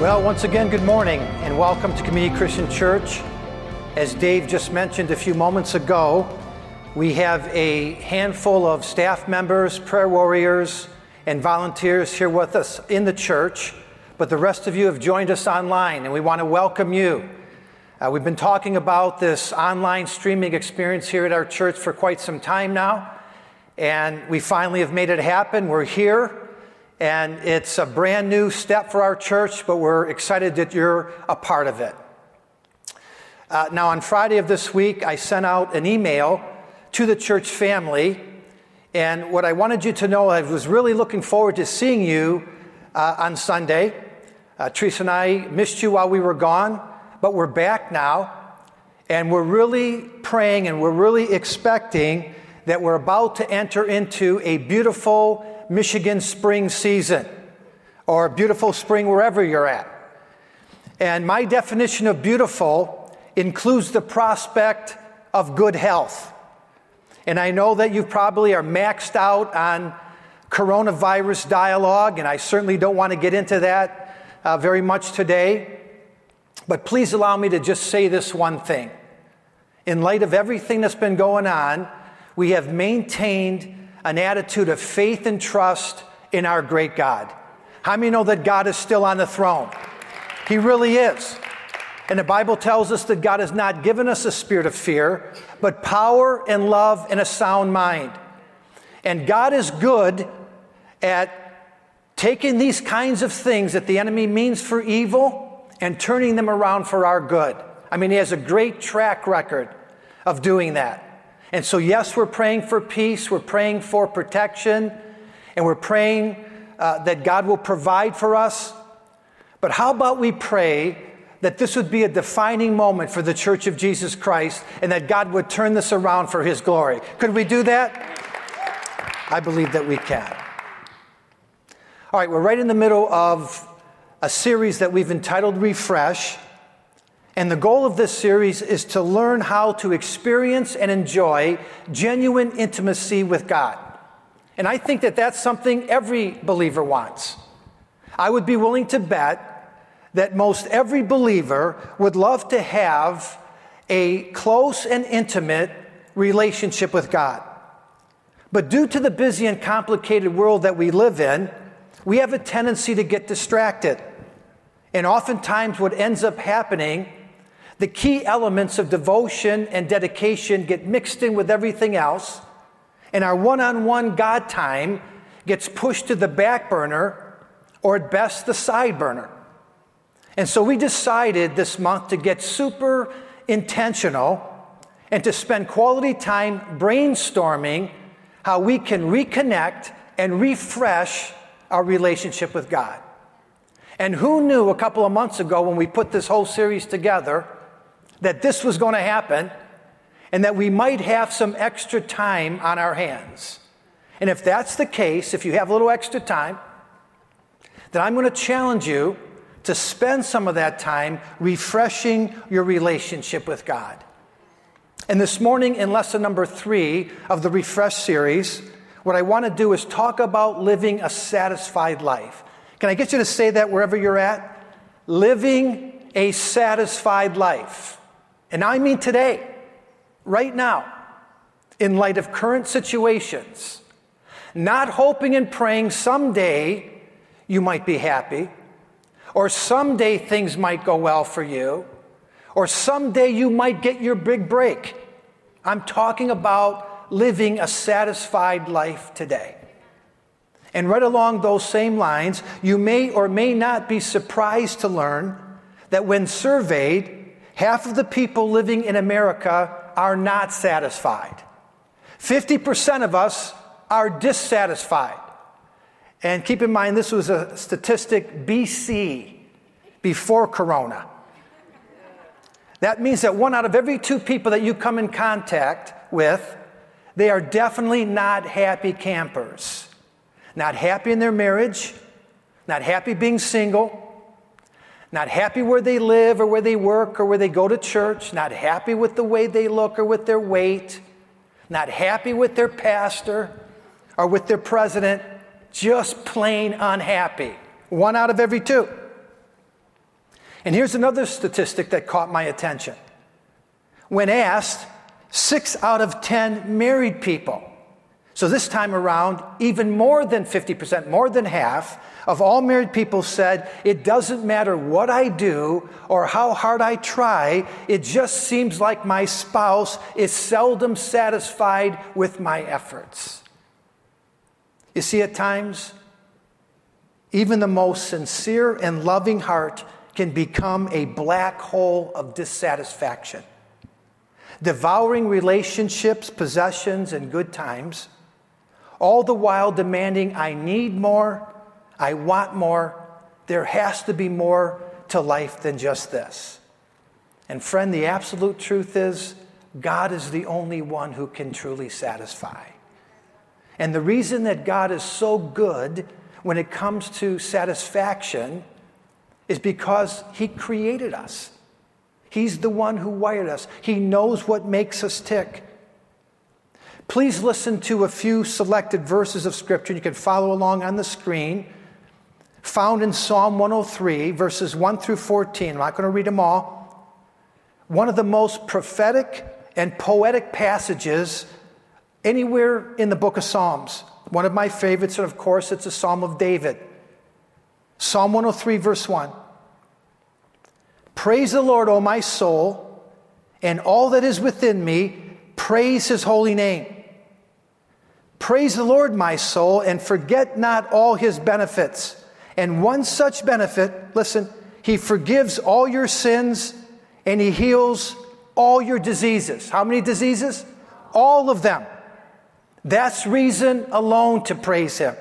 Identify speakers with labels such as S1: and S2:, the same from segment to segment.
S1: Well, once again, good morning and welcome to Community Christian Church. As Dave just mentioned a few moments ago, we have a handful of staff members, prayer warriors, and volunteers here with us in the church, but the rest of you have joined us online, and we want to welcome you. Uh, we've been talking about this online streaming experience here at our church for quite some time now, and we finally have made it happen. We're here. And it's a brand new step for our church, but we're excited that you're a part of it. Uh, now, on Friday of this week, I sent out an email to the church family. And what I wanted you to know, I was really looking forward to seeing you uh, on Sunday. Uh, Teresa and I missed you while we were gone, but we're back now. And we're really praying and we're really expecting that we're about to enter into a beautiful Michigan spring season or beautiful spring wherever you're at. And my definition of beautiful includes the prospect of good health. And I know that you probably are maxed out on coronavirus dialogue, and I certainly don't want to get into that uh, very much today. But please allow me to just say this one thing. In light of everything that's been going on, we have maintained an attitude of faith and trust in our great God. How many know that God is still on the throne? He really is. And the Bible tells us that God has not given us a spirit of fear, but power and love and a sound mind. And God is good at taking these kinds of things that the enemy means for evil and turning them around for our good. I mean, he has a great track record of doing that. And so, yes, we're praying for peace, we're praying for protection, and we're praying uh, that God will provide for us. But how about we pray that this would be a defining moment for the Church of Jesus Christ and that God would turn this around for His glory? Could we do that? I believe that we can. All right, we're right in the middle of a series that we've entitled Refresh. And the goal of this series is to learn how to experience and enjoy genuine intimacy with God. And I think that that's something every believer wants. I would be willing to bet that most every believer would love to have a close and intimate relationship with God. But due to the busy and complicated world that we live in, we have a tendency to get distracted. And oftentimes, what ends up happening the key elements of devotion and dedication get mixed in with everything else, and our one on one God time gets pushed to the back burner, or at best, the side burner. And so we decided this month to get super intentional and to spend quality time brainstorming how we can reconnect and refresh our relationship with God. And who knew a couple of months ago when we put this whole series together that this was going to happen and that we might have some extra time on our hands. And if that's the case, if you have a little extra time, then I'm going to challenge you to spend some of that time refreshing your relationship with God. And this morning, in lesson number three of the Refresh series, what I want to do is talk about living a satisfied life. Can I get you to say that wherever you're at? Living a satisfied life. And I mean today, right now, in light of current situations, not hoping and praying someday you might be happy, or someday things might go well for you, or someday you might get your big break. I'm talking about living a satisfied life today. And right along those same lines, you may or may not be surprised to learn that when surveyed, half of the people living in America are not satisfied. 50% of us are dissatisfied. And keep in mind, this was a statistic BC, before Corona. That means that one out of every two people that you come in contact with, they are definitely not happy campers. Not happy in their marriage, not happy being single, not happy where they live or where they work or where they go to church, not happy with the way they look or with their weight, not happy with their pastor or with their president, just plain unhappy. One out of every two. And here's another statistic that caught my attention. When asked, six out of 10 married people. So this time around, even more than 50%, more than half of all married people said, It doesn't matter what I do or how hard I try, it just seems like my spouse is seldom satisfied with my efforts. You see, at times, even the most sincere and loving heart can become a black hole of dissatisfaction, devouring relationships, possessions, and good times, all the while demanding, I need more, I want more, there has to be more to life than just this. And, friend, the absolute truth is God is the only one who can truly satisfy. And the reason that God is so good when it comes to satisfaction is because He created us. He's the one who wired us, He knows what makes us tick. Please listen to a few selected verses of Scripture. You can follow along on the screen. Found in Psalm 103, verses 1 through 14. I'm not going to read them all. One of the most prophetic and poetic passages anywhere in the book of Psalms. One of my favorites, and of course, it's a Psalm of David. Psalm 103, verse 1. Praise the Lord, O my soul, and all that is within me, praise his holy name. Praise the Lord, my soul, and forget not all his benefits. And one such benefit, listen, he forgives all your sins and he heals all your diseases. How many diseases? All of them. That's reason alone to praise him.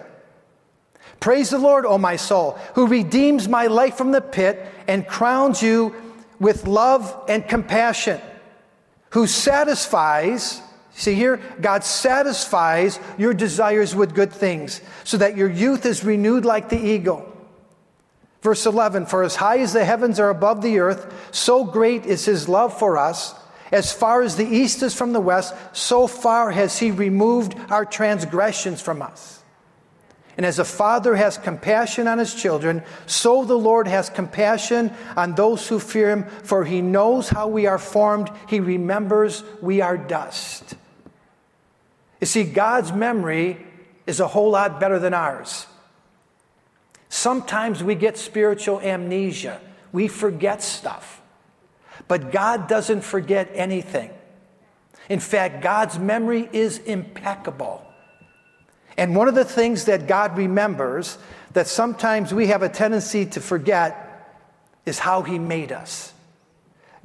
S1: Praise the Lord, O my soul, who redeems my life from the pit and crowns you with love and compassion, who satisfies, see here, God satisfies your desires with good things, so that your youth is renewed like the eagle. Verse 11 For as high as the heavens are above the earth, so great is his love for us. As far as the east is from the west, so far has he removed our transgressions from us. And as a father has compassion on his children, so the Lord has compassion on those who fear him, for he knows how we are formed. He remembers we are dust. You see, God's memory is a whole lot better than ours. Sometimes we get spiritual amnesia, we forget stuff. But God doesn't forget anything. In fact, God's memory is impeccable. And one of the things that God remembers that sometimes we have a tendency to forget is how He made us.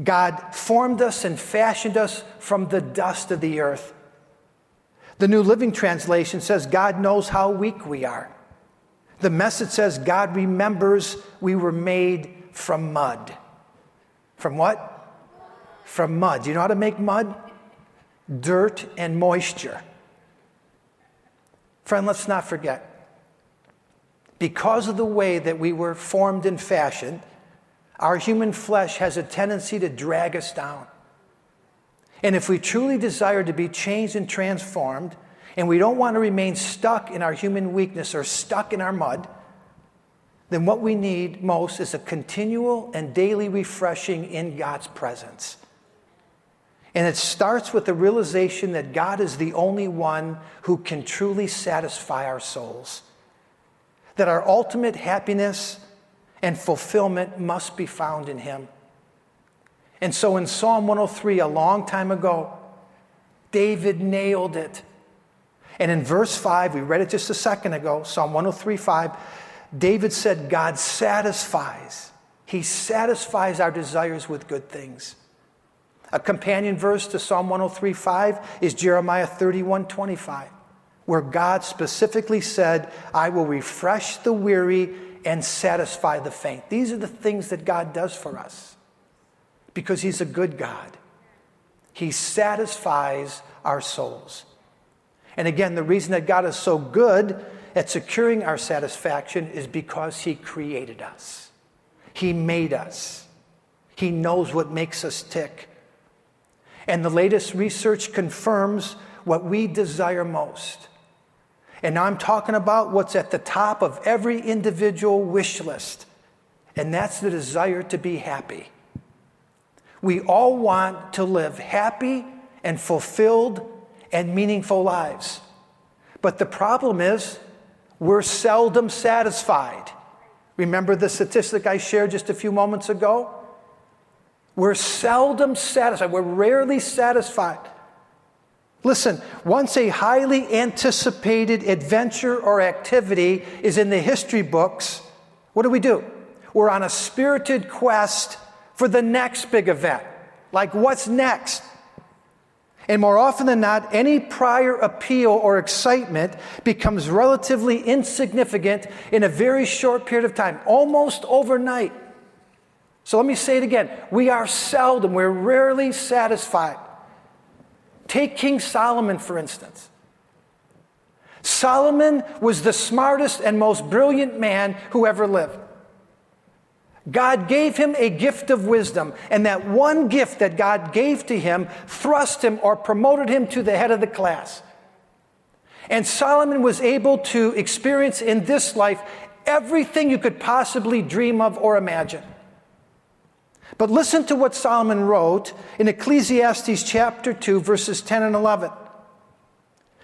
S1: God formed us and fashioned us from the dust of the earth. The New Living Translation says God knows how weak we are. The message says God remembers we were made from mud. From what? from mud. Do you know how to make mud? Dirt and moisture. Friend, let's not forget. Because of the way that we were formed and fashioned, our human flesh has a tendency to drag us down. And if we truly desire to be changed and transformed, and we don't want to remain stuck in our human weakness or stuck in our mud, then what we need most is a continual and daily refreshing in God's presence. And it starts with the realization that God is the only one who can truly satisfy our souls. That our ultimate happiness and fulfillment must be found in Him. And so in Psalm 103, a long time ago, David nailed it. And in verse 5, we read it just a second ago, Psalm 103 5, David said, God satisfies. He satisfies our desires with good things. A companion verse to Psalm 103:5 is Jeremiah 31:25, where God specifically said, "I will refresh the weary and satisfy the faint." These are the things that God does for us because he's a good God. He satisfies our souls. And again, the reason that God is so good at securing our satisfaction is because he created us. He made us. He knows what makes us tick. And the latest research confirms what we desire most. And I'm talking about what's at the top of every individual wish list. and that's the desire to be happy. We all want to live happy and fulfilled and meaningful lives. But the problem is, we're seldom satisfied. Remember the statistic I shared just a few moments ago? We're seldom satisfied. We're rarely satisfied. Listen, once a highly anticipated adventure or activity is in the history books, what do we do? We're on a spirited quest for the next big event. Like, what's next? And more often than not, any prior appeal or excitement becomes relatively insignificant in a very short period of time, almost overnight. So let me say it again. We are seldom, we're rarely satisfied. Take King Solomon, for instance. Solomon was the smartest and most brilliant man who ever lived. God gave him a gift of wisdom, and that one gift that God gave to him thrust him or promoted him to the head of the class. And Solomon was able to experience in this life everything you could possibly dream of or imagine. But listen to what Solomon wrote in Ecclesiastes chapter 2, verses 10 and 11.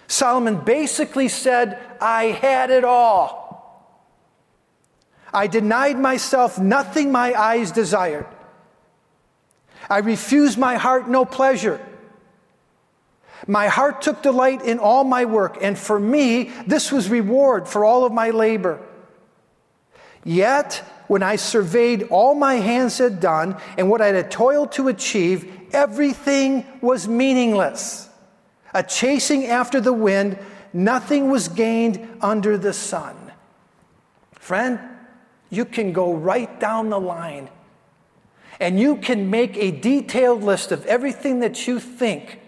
S1: Solomon basically said, I had it all. I denied myself nothing my eyes desired. I refused my heart no pleasure. My heart took delight in all my work, and for me, this was reward for all of my labor. Yet, when I surveyed all my hands had done and what I had toiled to achieve, everything was meaningless. A chasing after the wind, nothing was gained under the sun. Friend, you can go right down the line and you can make a detailed list of everything that you think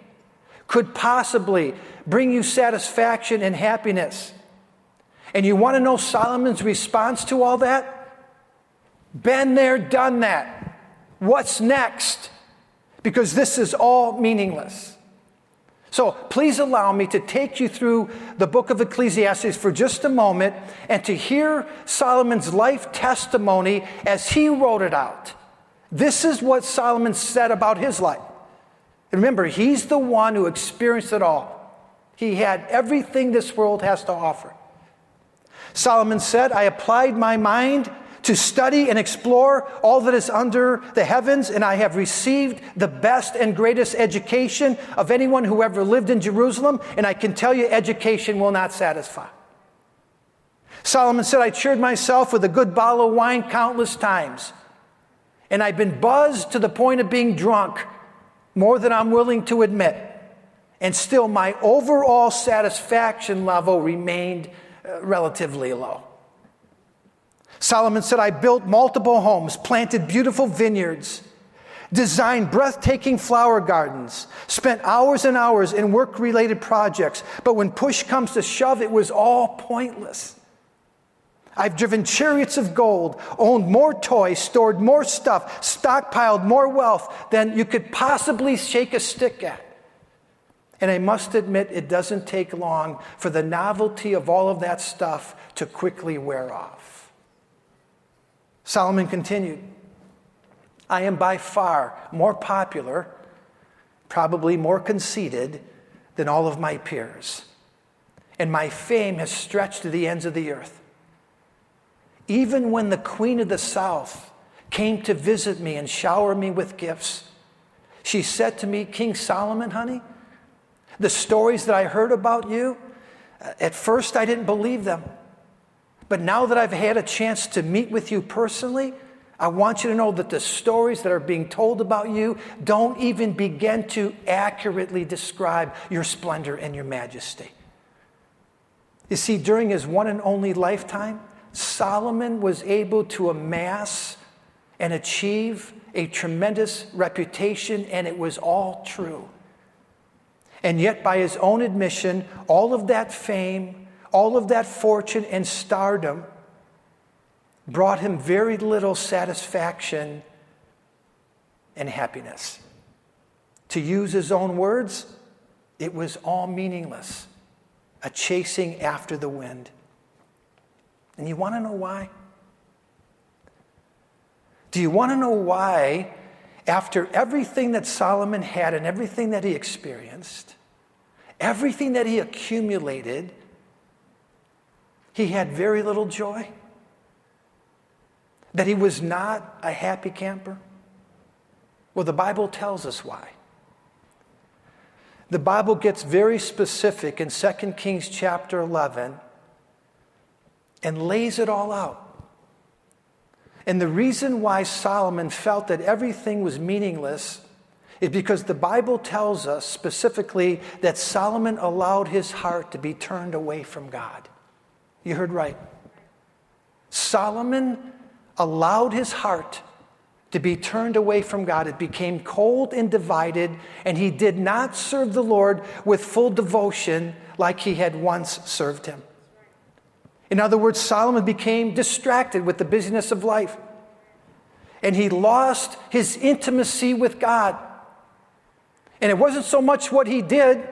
S1: could possibly bring you satisfaction and happiness. And you want to know Solomon's response to all that? Been there, done that. What's next? Because this is all meaningless. So please allow me to take you through the book of Ecclesiastes for just a moment and to hear Solomon's life testimony as he wrote it out. This is what Solomon said about his life. Remember, he's the one who experienced it all. He had everything this world has to offer. Solomon said, I applied my mind to study and explore all that is under the heavens, and I have received the best and greatest education of anyone who ever lived in Jerusalem, and I can tell you education will not satisfy. Solomon said, I cheered myself with a good bottle of wine countless times, and I've been buzzed to the point of being drunk more than I'm willing to admit. And still, my overall satisfaction level remained uh, relatively low. Solomon said, I built multiple homes, planted beautiful vineyards, designed breathtaking flower gardens, spent hours and hours in work related projects, but when push comes to shove, it was all pointless. I've driven chariots of gold, owned more toys, stored more stuff, stockpiled more wealth than you could possibly shake a stick at. And I must admit, it doesn't take long for the novelty of all of that stuff to quickly wear off. Solomon continued, I am by far more popular, probably more conceited than all of my peers, and my fame has stretched to the ends of the earth. Even when the queen of the south came to visit me and shower me with gifts, she said to me, King Solomon, honey, the stories that I heard about you, uh, at first I didn't believe them. But now that I've had a chance to meet with you personally, I want you to know that the stories that are being told about you don't even begin to accurately describe your splendor and your majesty. You see, during his one and only lifetime, Solomon was able to amass and achieve a tremendous reputation, and it was all true. And yet, by his own admission, all of that fame, all of that fortune and stardom brought him very little satisfaction and happiness. To use his own words, it was all meaningless, a chasing after the wind. And you want to know why? Do you want to know why, after everything that Solomon had and everything that he experienced, everything that he accumulated, he had very little joy? That he was not a happy camper? Well, the Bible tells us why. The Bible gets very specific in 2 Kings chapter 11 and lays it all out. And the reason why Solomon felt that everything was meaningless is because the Bible tells us specifically that Solomon allowed his heart to be turned away from God. You heard right. Solomon allowed his heart to be turned away from God. It became cold and divided, and he did not serve the Lord with full devotion like he had once served him. In other words, Solomon became distracted with the busyness of life, and he lost his intimacy with God. And it wasn't so much what he did,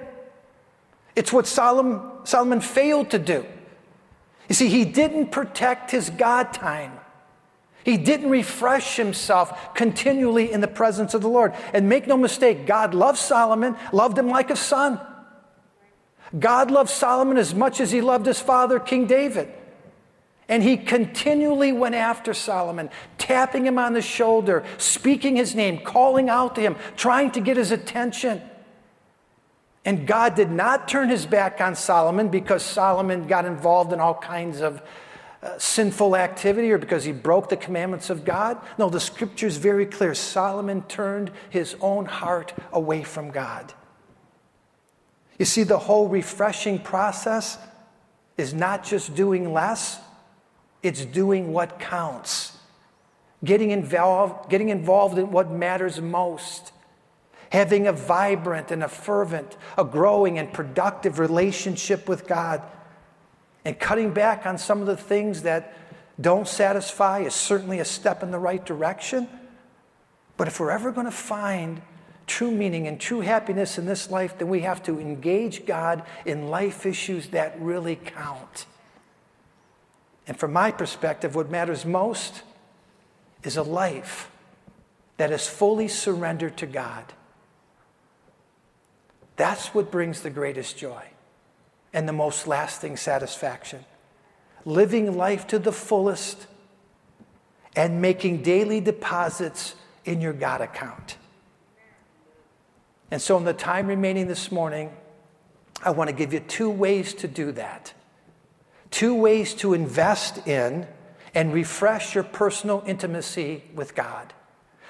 S1: it's what Solomon, Solomon failed to do. You see, he didn't protect his God time. He didn't refresh himself continually in the presence of the Lord. And make no mistake, God loved Solomon, loved him like a son. God loved Solomon as much as he loved his father, King David. And he continually went after Solomon, tapping him on the shoulder, speaking his name, calling out to him, trying to get his attention. And God did not turn his back on Solomon because Solomon got involved in all kinds of uh, sinful activity or because he broke the commandments of God. No, the scripture is very clear. Solomon turned his own heart away from God. You see, the whole refreshing process is not just doing less, it's doing what counts. Getting involved, getting involved in what matters most. Having a vibrant and a fervent, a growing and productive relationship with God and cutting back on some of the things that don't satisfy is certainly a step in the right direction. But if we're ever going to find true meaning and true happiness in this life, then we have to engage God in life issues that really count. And from my perspective, what matters most is a life that is fully surrendered to God. That's what brings the greatest joy and the most lasting satisfaction. Living life to the fullest and making daily deposits in your God account. And so, in the time remaining this morning, I want to give you two ways to do that. Two ways to invest in and refresh your personal intimacy with God.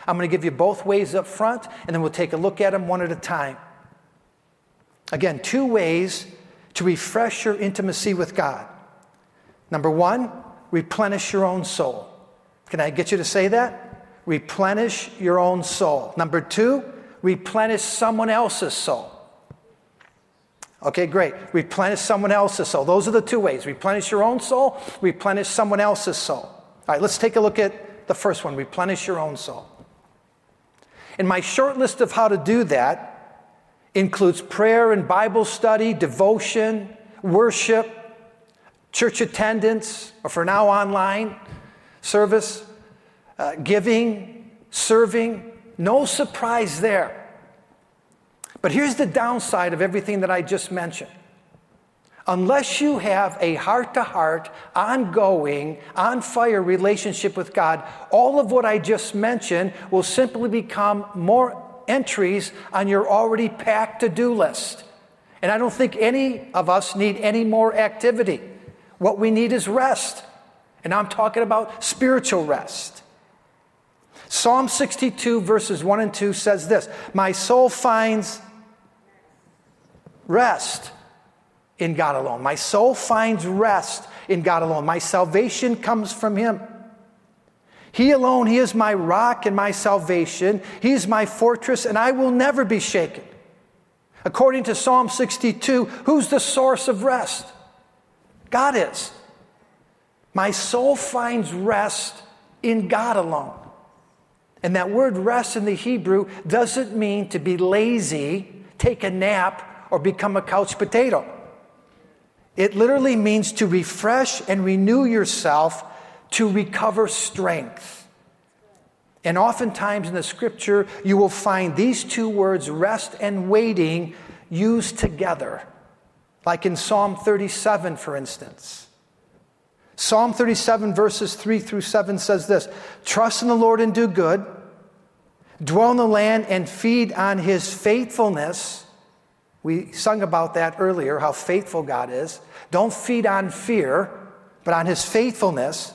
S1: I'm going to give you both ways up front, and then we'll take a look at them one at a time. Again, two ways to refresh your intimacy with God. Number one, replenish your own soul. Can I get you to say that? Replenish your own soul. Number two, replenish someone else's soul. Okay, great. Replenish someone else's soul. Those are the two ways replenish your own soul, replenish someone else's soul. All right, let's take a look at the first one replenish your own soul. In my short list of how to do that, includes prayer and Bible study, devotion, worship, church attendance, or for now online service, uh, giving, serving. No surprise there. But here's the downside of everything that I just mentioned. Unless you have a heart to heart, ongoing, on fire relationship with God, all of what I just mentioned will simply become more entries on your already packed to do list. And I don't think any of us need any more activity. What we need is rest. And I'm talking about spiritual rest. Psalm 62, verses 1 and 2 says this My soul finds rest in God alone. My soul finds rest in God alone. My salvation comes from Him. He alone, He is my rock and my salvation. He is my fortress, and I will never be shaken. According to Psalm 62, who's the source of rest? God is. My soul finds rest in God alone. And that word rest in the Hebrew doesn't mean to be lazy, take a nap, or become a couch potato. It literally means to refresh and renew yourself to recover strength. And oftentimes in the scripture, you will find these two words, rest and waiting, used together. Like in Psalm 37, for instance. Psalm 37, verses 3 through 7 says this Trust in the Lord and do good, dwell in the land and feed on his faithfulness. We sung about that earlier, how faithful God is. Don't feed on fear, but on his faithfulness.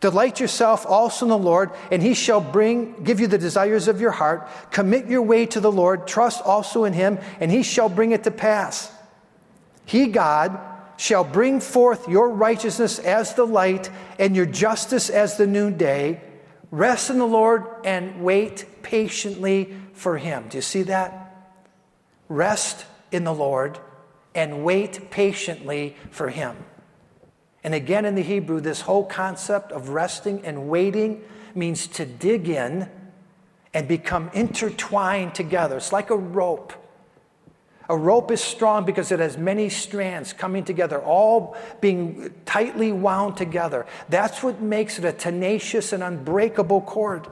S1: Delight yourself also in the Lord, and he shall bring, give you the desires of your heart. Commit your way to the Lord, trust also in him, and he shall bring it to pass. He, God, shall bring forth your righteousness as the light, and your justice as the noonday. Rest in the Lord and wait patiently for him. Do you see that? Rest in the Lord and wait patiently for him. And again, in the Hebrew, this whole concept of resting and waiting means to dig in and become intertwined together. It's like a rope. A rope is strong because it has many strands coming together, all being tightly wound together. That's what makes it a tenacious and unbreakable cord.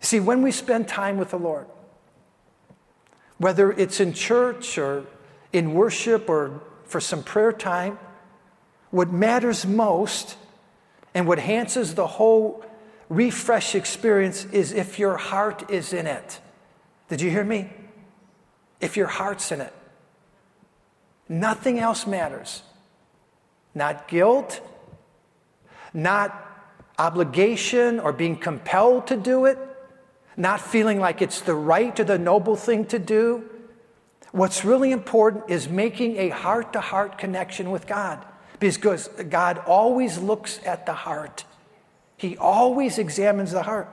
S1: See, when we spend time with the Lord, whether it's in church or in worship or for some prayer time, what matters most and what enhances the whole refresh experience is if your heart is in it. Did you hear me? If your heart's in it. Nothing else matters. Not guilt, not obligation or being compelled to do it, not feeling like it's the right or the noble thing to do. What's really important is making a heart to heart connection with God because God always looks at the heart. He always examines the heart.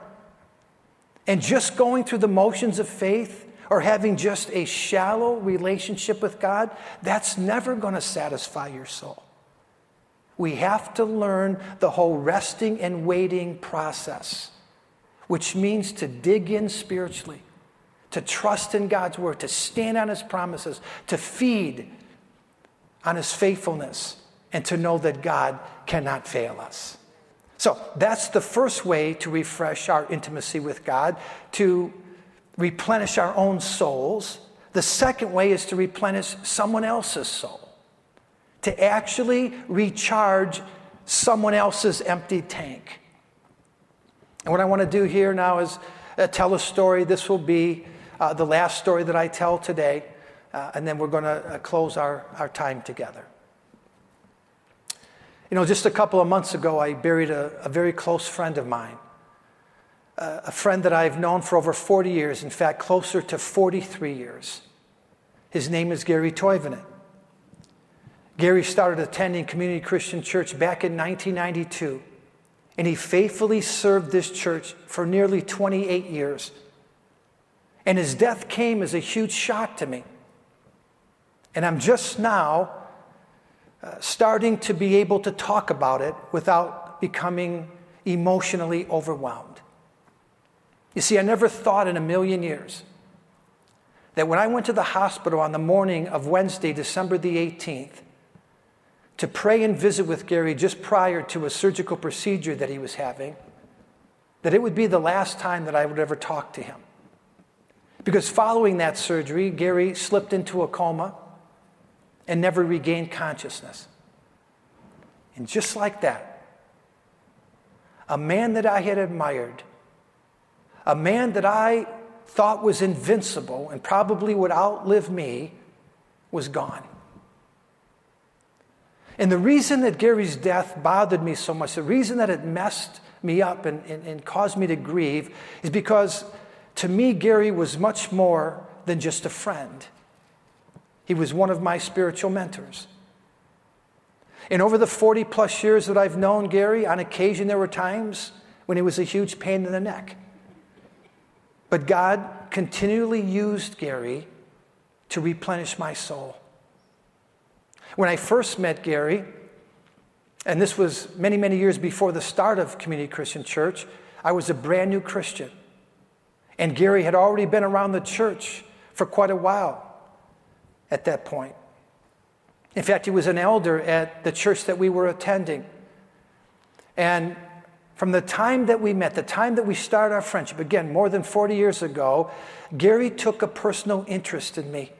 S1: And just going through the motions of faith or having just a shallow relationship with God, that's never going to satisfy your soul. We have to learn the whole resting and waiting process, which means to dig in spiritually, to trust in God's word, to stand on his promises, to feed on his faithfulness and to know that God cannot fail us. So that's the first way to refresh our intimacy with God, to replenish our own souls. The second way is to replenish someone else's soul, to actually recharge someone else's empty tank. And what I want to do here now is uh, tell a story. This will be uh, the last story that I tell today, uh, and then we're going to uh, close our, our time together. You know, just a couple of months ago, I buried a, a very close friend of mine, a friend that I've known for over 40 years, in fact, closer to 43 years. His name is Gary Toivonen. Gary started attending Community Christian Church back in 1992, and he faithfully served this church for nearly 28 years. And his death came as a huge shock to me. And I'm just now starting to be able to talk about it without becoming emotionally overwhelmed. You see, I never thought in a million years that when I went to the hospital on the morning of Wednesday, December the 18th, to pray and visit with Gary just prior to a surgical procedure that he was having, that it would be the last time that I would ever talk to him. Because following that surgery, Gary slipped into a coma and never regained consciousness. And just like that, a man that I had admired, a man that I thought was invincible and probably would outlive me, was gone. And the reason that Gary's death bothered me so much, the reason that it messed me up and, and, and caused me to grieve, is because to me, Gary was much more than just a friend. He was one of my spiritual mentors. And over the 40 plus years that I've known Gary, on occasion there were times when he was a huge pain in the neck. But God continually used Gary to replenish my soul. When I first met Gary, and this was many, many years before the start of Community Christian Church, I was a brand new Christian. And Gary had already been around the church for quite a while at that point. In fact, he was an elder at the church that we were attending. And From the time that we met, the time that we started our friendship, again, more than 40 years ago, Gary took a personal interest in me.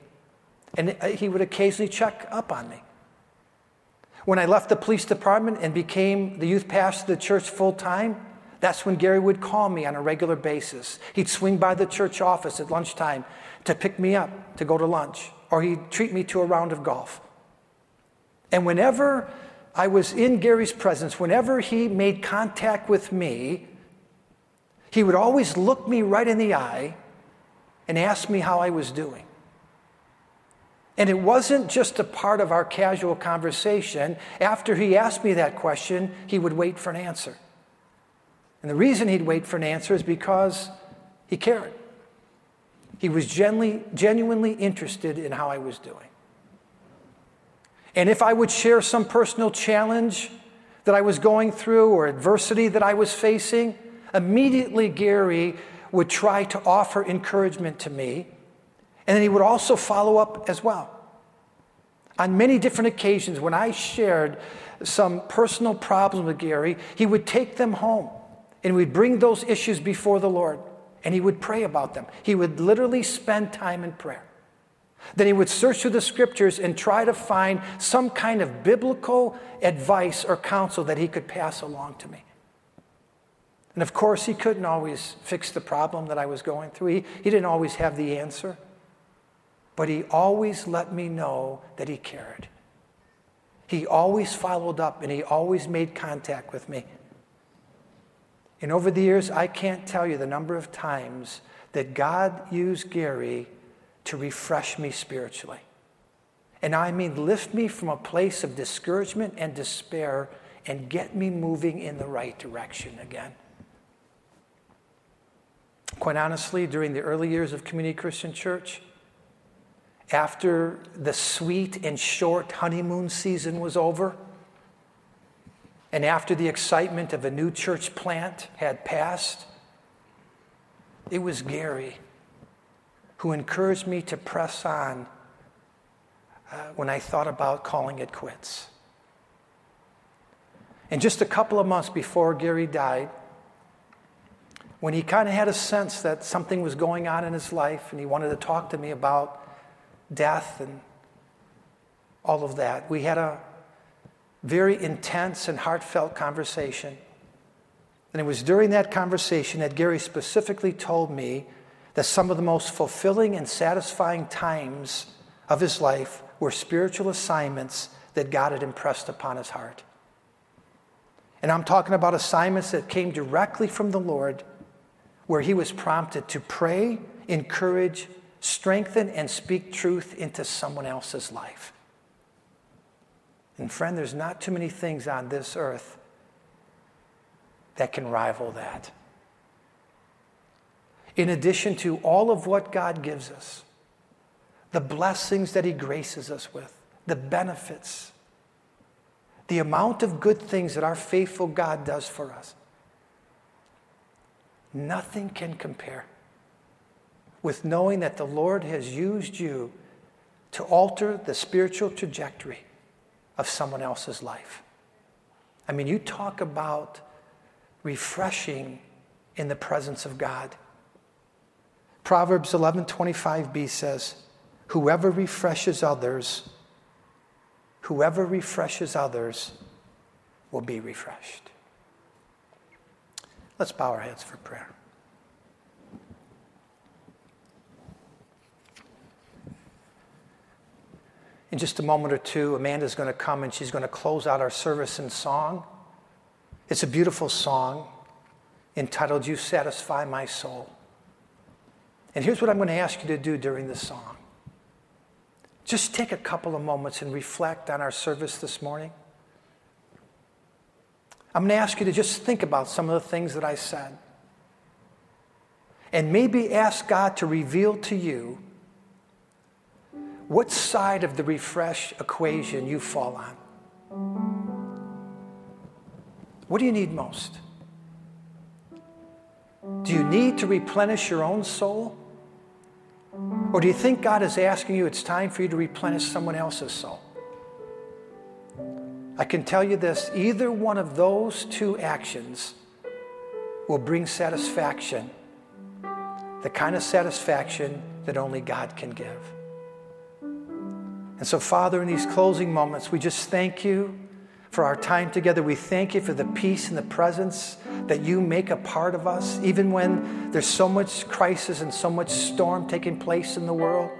S1: And he would occasionally check up on me. When I left the police department and became the youth pastor of the church full time, that's when Gary would call me on a regular basis. He'd swing by the church office at lunchtime to pick me up to go to lunch, or he'd treat me to a round of golf. And whenever I was in Gary's presence, whenever he made contact with me, he would always look me right in the eye and ask me how I was doing. And it wasn't just a part of our casual conversation. After he asked me that question, he would wait for an answer. And the reason he'd wait for an answer is because he cared. He was genuinely, genuinely interested in how I was doing. And if I would share some personal challenge that I was going through or adversity that I was facing, immediately Gary would try to offer encouragement to me. And then he would also follow up as well. On many different occasions, when I shared some personal problems with Gary, he would take them home and we'd bring those issues before the Lord and he would pray about them. He would literally spend time in prayer. Then he would search through the scriptures and try to find some kind of biblical advice or counsel that he could pass along to me. And of course, he couldn't always fix the problem that I was going through. He, he didn't always have the answer. But he always let me know that he cared. He always followed up and he always made contact with me. And over the years, I can't tell you the number of times that God used Gary to refresh me spiritually. And I mean, lift me from a place of discouragement and despair and get me moving in the right direction again. Quite honestly, during the early years of Community Christian Church, after the sweet and short honeymoon season was over, and after the excitement of a new church plant had passed, it was Gary who encouraged me to press on uh, when I thought about calling it quits. And just a couple of months before Gary died, when he kind of had a sense that something was going on in his life and he wanted to talk to me about death and all of that, we had a very intense and heartfelt conversation. And it was during that conversation that Gary specifically told me that some of the most fulfilling and satisfying times of his life were spiritual assignments that God had impressed upon his heart. And I'm talking about assignments that came directly from the Lord, where he was prompted to pray, encourage, strengthen, and speak truth into someone else's life. And friend, there's not too many things on this earth that can rival that. In addition to all of what God gives us, the blessings that He graces us with, the benefits, the amount of good things that our faithful God does for us, nothing can compare with knowing that the Lord has used you to alter the spiritual trajectory of someone else's life. I mean, you talk about refreshing in the presence of God. Proverbs 11:25b says, "Whoever refreshes others, whoever refreshes others will be refreshed." Let's bow our heads for prayer. In just a moment or two, Amanda's going to come and she's going to close out our service in song. It's a beautiful song entitled You Satisfy My Soul. And here's what I'm going to ask you to do during the song just take a couple of moments and reflect on our service this morning. I'm going to ask you to just think about some of the things that I said. And maybe ask God to reveal to you what side of the refresh equation you fall on. What do you need most? Do you need to replenish your own soul? Or do you think God is asking you it's time for you to replenish someone else's soul? I can tell you this either one of those two actions will bring satisfaction, the kind of satisfaction that only God can give. And so, Father, in these closing moments, we just thank you for our time together. We thank you for the peace and the presence that you make a part of us, even when there's so much crisis and so much storm taking place in the world.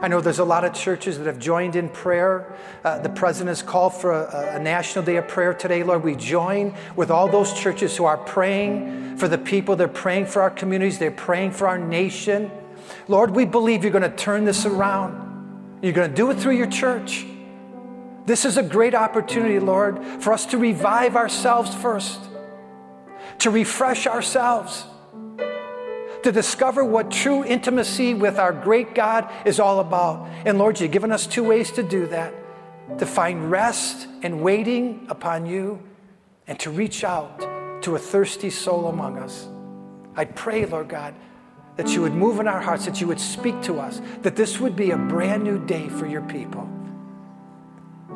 S1: I know there's a lot of churches that have joined in prayer. Uh, the president has called for a, a, national day of prayer today. Lord, we join with all those churches who are praying for the people. They're praying for our communities. They're praying for our nation. Lord, we believe you're going to turn this around. You're going to do it through your church. This is a great opportunity, Lord, for us to revive ourselves first, to refresh ourselves to discover what true intimacy with our great God is all about. And Lord, you've given us two ways to do that to find rest and waiting upon you, and to reach out to a thirsty soul among us. I pray, Lord God, that you would move in our hearts, that you would speak to us, that this would be a brand new day for your people.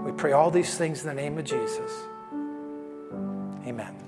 S1: We pray all these things in the name of Jesus. Amen.